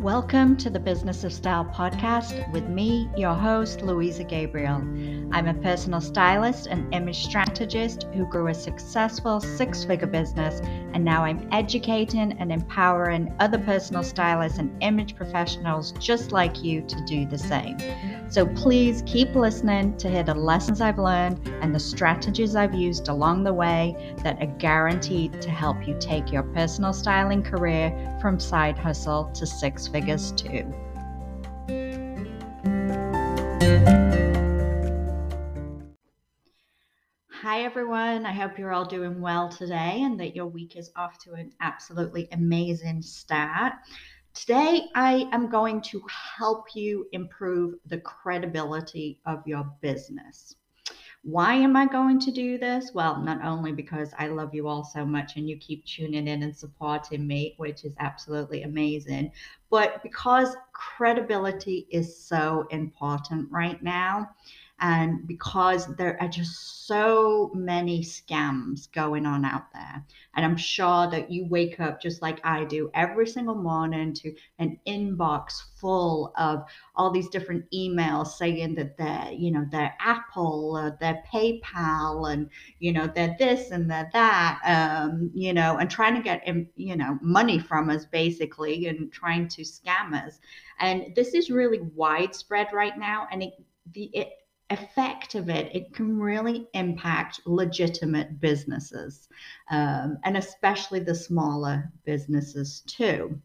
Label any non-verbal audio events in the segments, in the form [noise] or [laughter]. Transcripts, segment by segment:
Welcome to the Business of Style podcast with me, your host, Louisa Gabriel. I'm a personal stylist and image strategist who grew a successful six figure business, and now I'm educating and empowering other personal stylists and image professionals just like you to do the same. So please keep listening to hear the lessons I've learned and the strategies I've used along the way that are guaranteed to help you take your personal styling career from side hustle to six figures too. Hi, everyone. I hope you're all doing well today and that your week is off to an absolutely amazing start. Today, I am going to help you improve the credibility of your business. Why am I going to do this? Well, not only because I love you all so much and you keep tuning in and supporting me, which is absolutely amazing, but because credibility is so important right now and because there are just so many scams going on out there and i'm sure that you wake up just like i do every single morning to an inbox full of all these different emails saying that they're you know they're apple or they're paypal and you know they're this and they're that um, you know and trying to get you know money from us basically and trying to scam us. And this is really widespread right now and it the it, effect of it, it can really impact legitimate businesses um, and especially the smaller businesses too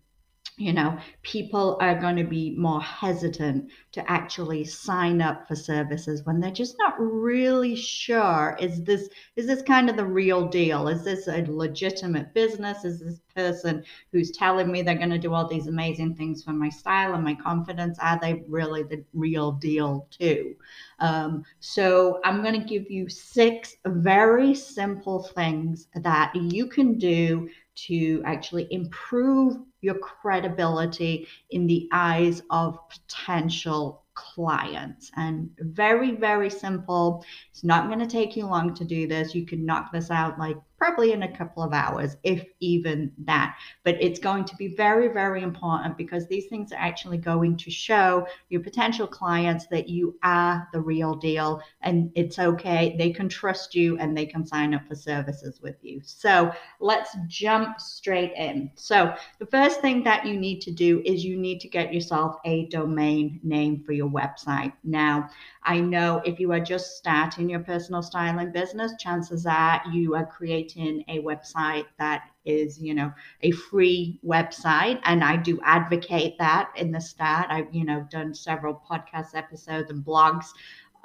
you know, people are going to be more hesitant to actually sign up for services when they're just not really sure is this is this kind of the real deal? Is this a legitimate business? Is this person who's telling me they're going to do all these amazing things for my style and my confidence are they really the real deal too? Um, so I'm going to give you six very simple things that you can do to actually improve your credibility in the eyes of potential clients. And very, very simple. It's not going to take you long to do this. You can knock this out like probably in a couple of hours, if even that. But it's going to be very, very important because these things are actually going to show your potential clients that you are the real deal and it's okay. They can trust you and they can sign up for services with you. So let's jump straight in. So, the first thing that you need to do is you need to get yourself a domain name for your website. Now, I know if you are just starting your personal styling business, chances are you are creating a website that is, you know, a free website. And I do advocate that in the start. I've, you know, done several podcast episodes and blogs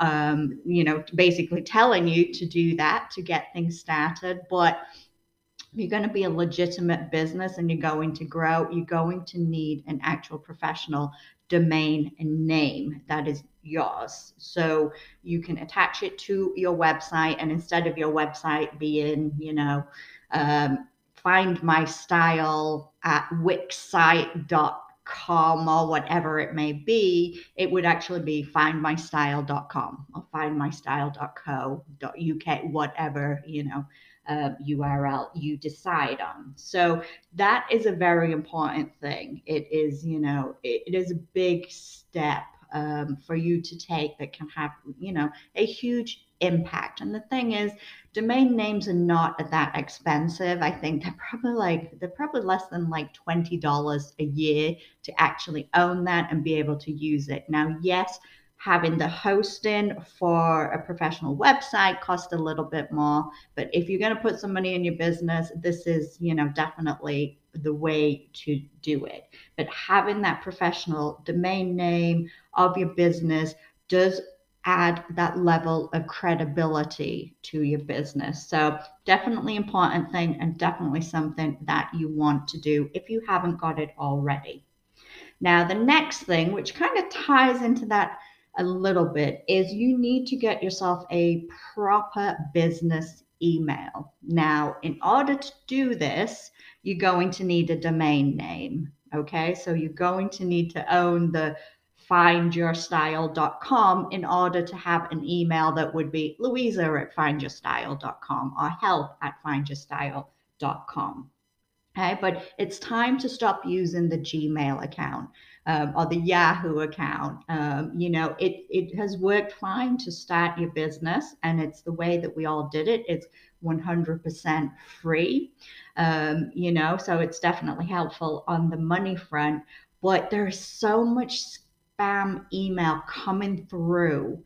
um, you know, basically telling you to do that to get things started. But you're going to be a legitimate business and you're going to grow, you're going to need an actual professional domain name that is yours. So you can attach it to your website, and instead of your website being, you know, um, find my style at wixsite.com or whatever it may be, it would actually be findmystyle.com or findmystyle.co.uk, whatever, you know, uh, URL you decide on. So that is a very important thing. It is, you know, it, it is a big step um, for you to take that can have, you know, a huge impact. And the thing is, domain names are not that expensive. I think they're probably like they're probably less than like twenty dollars a year to actually own that and be able to use it. Now, yes, having the hosting for a professional website costs a little bit more but if you're going to put some money in your business this is you know definitely the way to do it. But having that professional domain name of your business does add that level of credibility to your business. So definitely important thing and definitely something that you want to do if you haven't got it already. Now the next thing which kind of ties into that a little bit is you need to get yourself a proper business email. Now, in order to do this, you're going to need a domain name. Okay, so you're going to need to own the findyourstyle.com in order to have an email that would be louisa at findyourstyle.com or help at findyourstyle.com. Okay, but it's time to stop using the Gmail account um, or the Yahoo account. Um, you know, it it has worked fine to start your business, and it's the way that we all did it. It's 100% free. Um, you know, so it's definitely helpful on the money front. But there's so much spam email coming through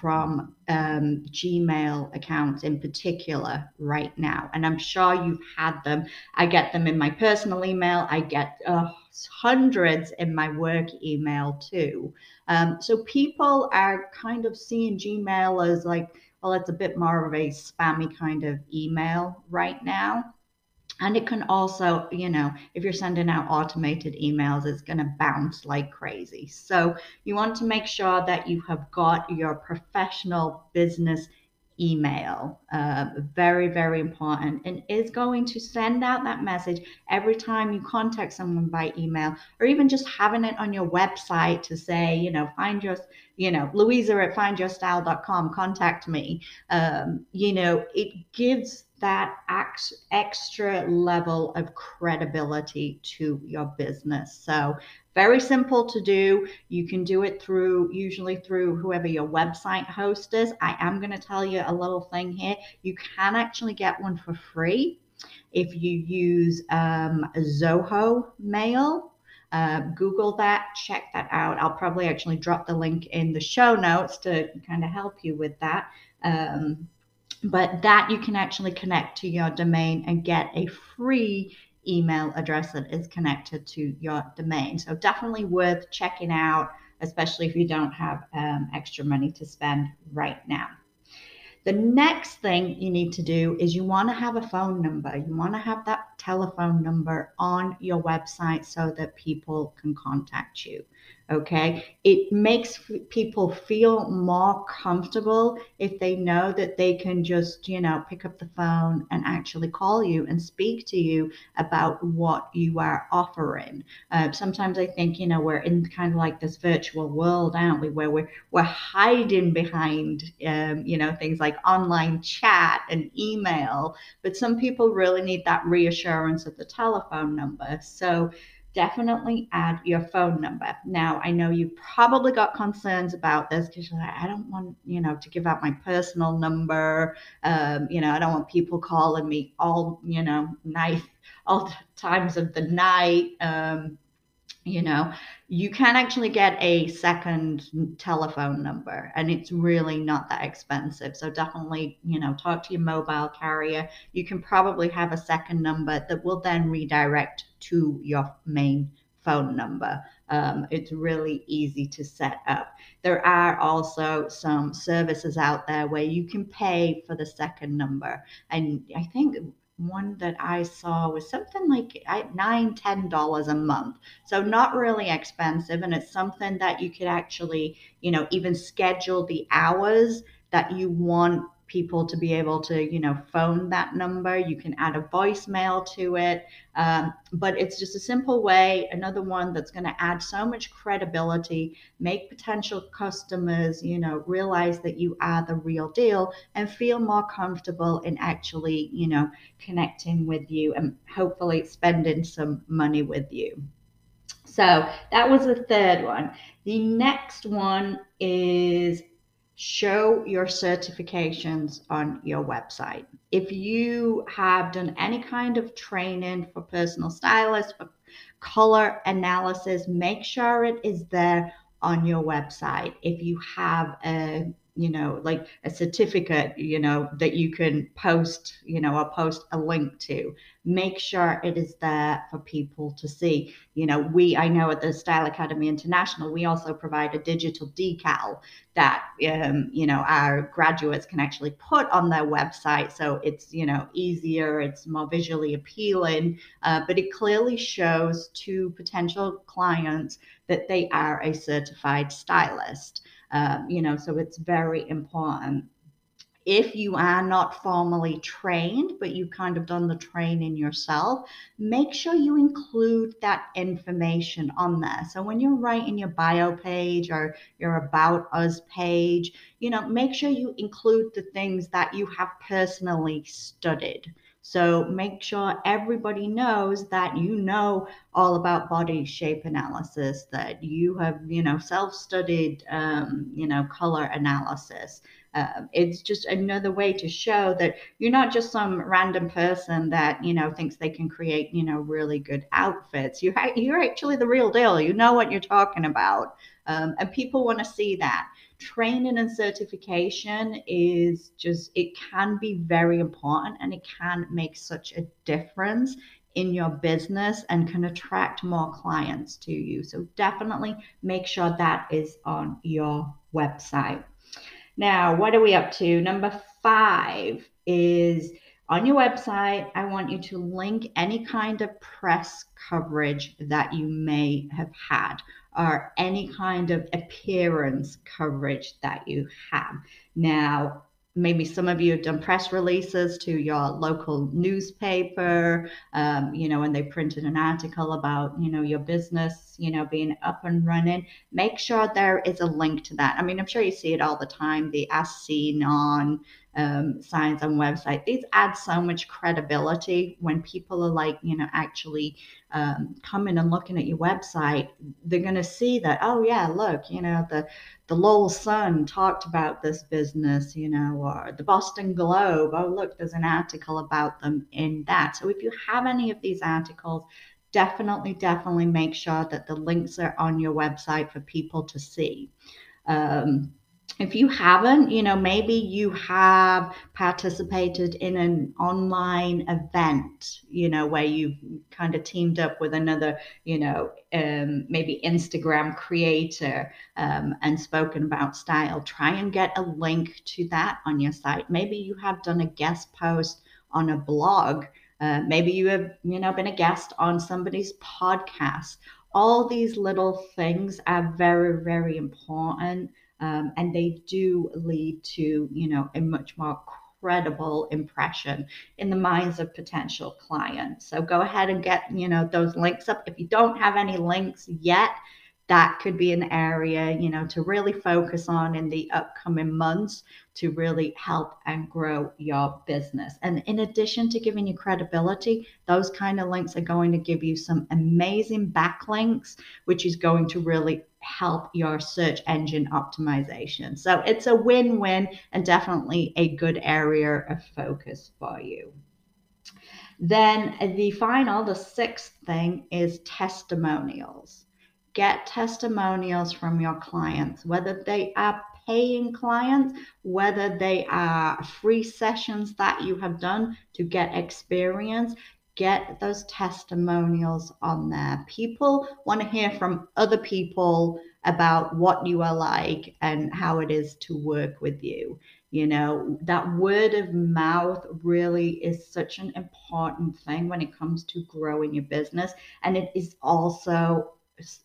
from um, Gmail accounts in particular right now. And I'm sure you've had them. I get them in my personal email, I get uh, hundreds in my work email too. Um, so people are kind of seeing Gmail as like, well, it's a bit more of a spammy kind of email right now. And it can also, you know, if you're sending out automated emails, it's going to bounce like crazy. So you want to make sure that you have got your professional business email. Uh, very, very important. And is going to send out that message every time you contact someone by email, or even just having it on your website to say, you know, find your, you know, Louisa at findyourstyle.com, contact me. Um, you know, it gives that extra level of credibility to your business. So, very simple to do. You can do it through, usually through whoever your website host is. I am going to tell you a little thing here. You can actually get one for free if you use um, Zoho Mail. Uh, Google that, check that out. I'll probably actually drop the link in the show notes to kind of help you with that. Um, but that you can actually connect to your domain and get a free email address that is connected to your domain. So definitely worth checking out, especially if you don't have um, extra money to spend right now. The next thing you need to do is you want to have a phone number. You want to have that telephone number on your website so that people can contact you okay? It makes people feel more comfortable if they know that they can just you know pick up the phone and actually call you and speak to you about what you are offering. Uh, sometimes i think you know we're in kind of like this virtual world aren't we? Where we're, we're hiding behind um, you know things like online chat and email but some people really need that reassurance of the telephone number. So definitely add your phone number. Now, I know you probably got concerns about this because you're like, I don't want, you know, to give out my personal number. Um, you know, I don't want people calling me all, you know, night, all [laughs] times of the night. Um, you know? You can actually get a second telephone number and it's really not that expensive. So definitely you know talk to your mobile carrier. You can probably have a second number that will then redirect to your main phone number. Um, it's really easy to set up. There are also some services out there where you can pay for the second number. And i think one that I saw was something like nine, ten dollars a month. So not really expensive, and it's something that you could actually, you know, even schedule the hours that you want people to be able to, you know, phone that number. You can add a voicemail to it. Um, but it's just a simple way, another one that's going to add so much credibility, make potential customers, you know, realize that you are the real deal and feel more comfortable in actually, you know, connecting with you and hopefully spending some money with you. So that was the third one. The next one is show your certifications on your website. If you have done any kind of training for personal stylists, for color analysis, make sure it is there on your website. If you have a you know, like a certificate, you know, that you can post, you know, or post a link to. Make sure it is there for people to see. You know, we, I know at the Style Academy International, we also provide a digital decal that, um, you know, our graduates can actually put on their website. So it's, you know, easier, it's more visually appealing, uh, but it clearly shows to potential clients that they are a certified stylist. Um, you know, so it's very important. If you are not formally trained, but you've kind of done the training yourself, make sure you include that information on there. So when you're writing your bio page or your About Us page, you know, make sure you include the things that you have personally studied. So make sure everybody knows that you know all about body shape analysis, that you have, you know, self-studied, um, you know, color analysis. Uh, it's just another way to show that you're not just some random person that you know thinks they can create you know really good outfits. You ha- you're actually the real deal. You know what you're talking about, um, and people want to see that training and certification is just it can be very important and it can make such a difference in your business and can attract more clients to you. So definitely make sure that is on your website. Now what are we up to? Number five is on your website, I want you to link any kind of press coverage that you may have had or any kind of appearance coverage that you have. Now, maybe some of you have done press releases to your local newspaper um, you know when they printed an article about you know your business you know being up and running make sure there is a link to that i mean i'm sure you see it all the time the as seen on um, signs on website. These add so much credibility when people are like, you know, actually um, coming and looking at your website. They're going to see that, oh yeah, look, you know, the the Lowell Sun talked about this business, you know, or the Boston Globe. Oh look, there's an article about them in that. So if you have any of these articles, definitely, definitely make sure that the links are on your website for people to see. Um, if you haven't, you know, maybe you have participated in an online event, you know, where you've kind of teamed up with another, you know, um, maybe Instagram creator um, and spoken about style. Try and get a link to that on your site. Maybe you have done a guest post on a blog. Uh, maybe you have, you know, been a guest on somebody's podcast. All these little things are very, very important um, and they do lead to you know a much more credible impression in the minds of potential clients. So go ahead and get you know those links up. If you don't have any links yet that could be an area you know to really focus on in the upcoming months to really help and grow your business. And in addition to giving you credibility those kind of links are going to give you some amazing backlinks which is going to really help your search engine optimization. So it's a win-win and definitely a good area of focus for you. Then the final the sixth thing is testimonials get testimonials from your clients, whether they are paying clients, whether they are free sessions that you have done to get experience. Get those testimonials on there. People want to hear from other people about what you are like and how it is to work with you. You know, that word of mouth really is such an important thing when it comes to growing your business. And it is also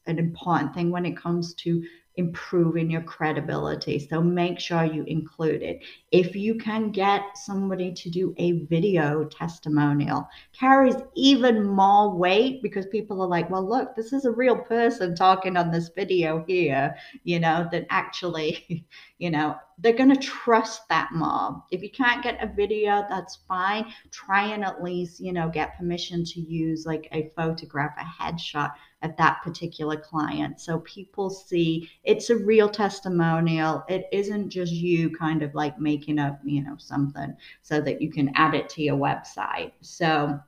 an important thing when it comes to improving your credibility. So make sure you include it. If you can get somebody to do a video testimonial, carries even more weight because people are like, well, look, this is a real person talking on this video here, you know, that actually, [laughs] you know, they're going to trust that more. If you can't get a video, that's fine. Try and at least, you know, get permission to use like a photograph, a headshot of that particular client. So people see it's a real testimonial. It isn't just you kind of like making up, you know, something so that you can add it to your website. So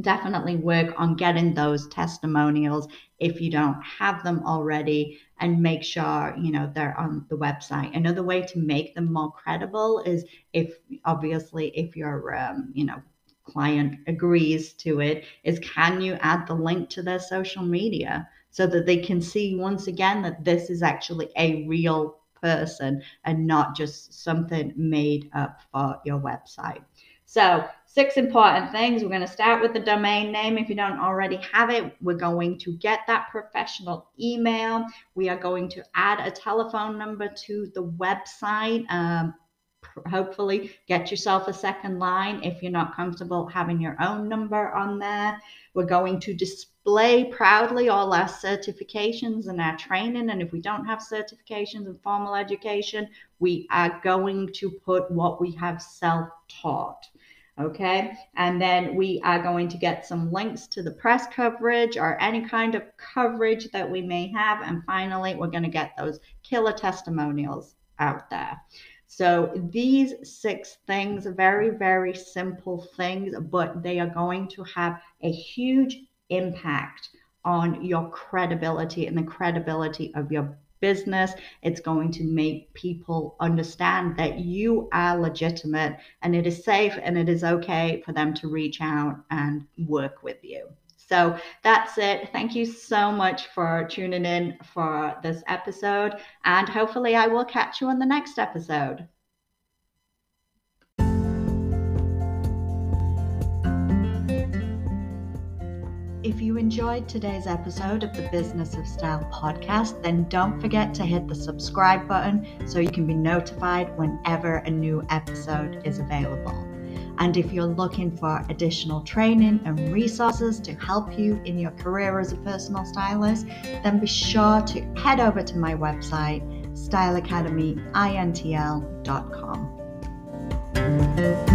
definitely work on getting those testimonials if you don't have them already and make sure you know they're on the website another way to make them more credible is if obviously if your um, you know client agrees to it is can you add the link to their social media so that they can see once again that this is actually a real person and not just something made up for your website. So, six important things. We're going to start with the domain name. If you don't already have it, we're going to get that professional email. We are going to add a telephone number to the website. Um, hopefully get yourself a second line if you're not comfortable having your own number on there. We're going to display proudly all our certifications and our training. And if we don't have certifications and formal education, we are going to put what we have self taught. Okay. And then we are going to get some links to the press coverage or any kind of coverage that we may have. And finally, we're going to get those killer testimonials out there. So these six things, very, very simple things, but they are going to have a huge impact on your credibility and the credibility of your business. It's going to make people understand that you are legitimate and it is safe and it is okay for them to reach out and work with you. So that's it. Thank you so much for tuning in for this episode, and hopefully, I will catch you on the next episode. Enjoyed today's episode of the Business of Style podcast, then don't forget to hit the subscribe button so you can be notified whenever a new episode is available. And if you're looking for additional training and resources to help you in your career as a personal stylist, then be sure to head over to my website, styleacademyintl.com.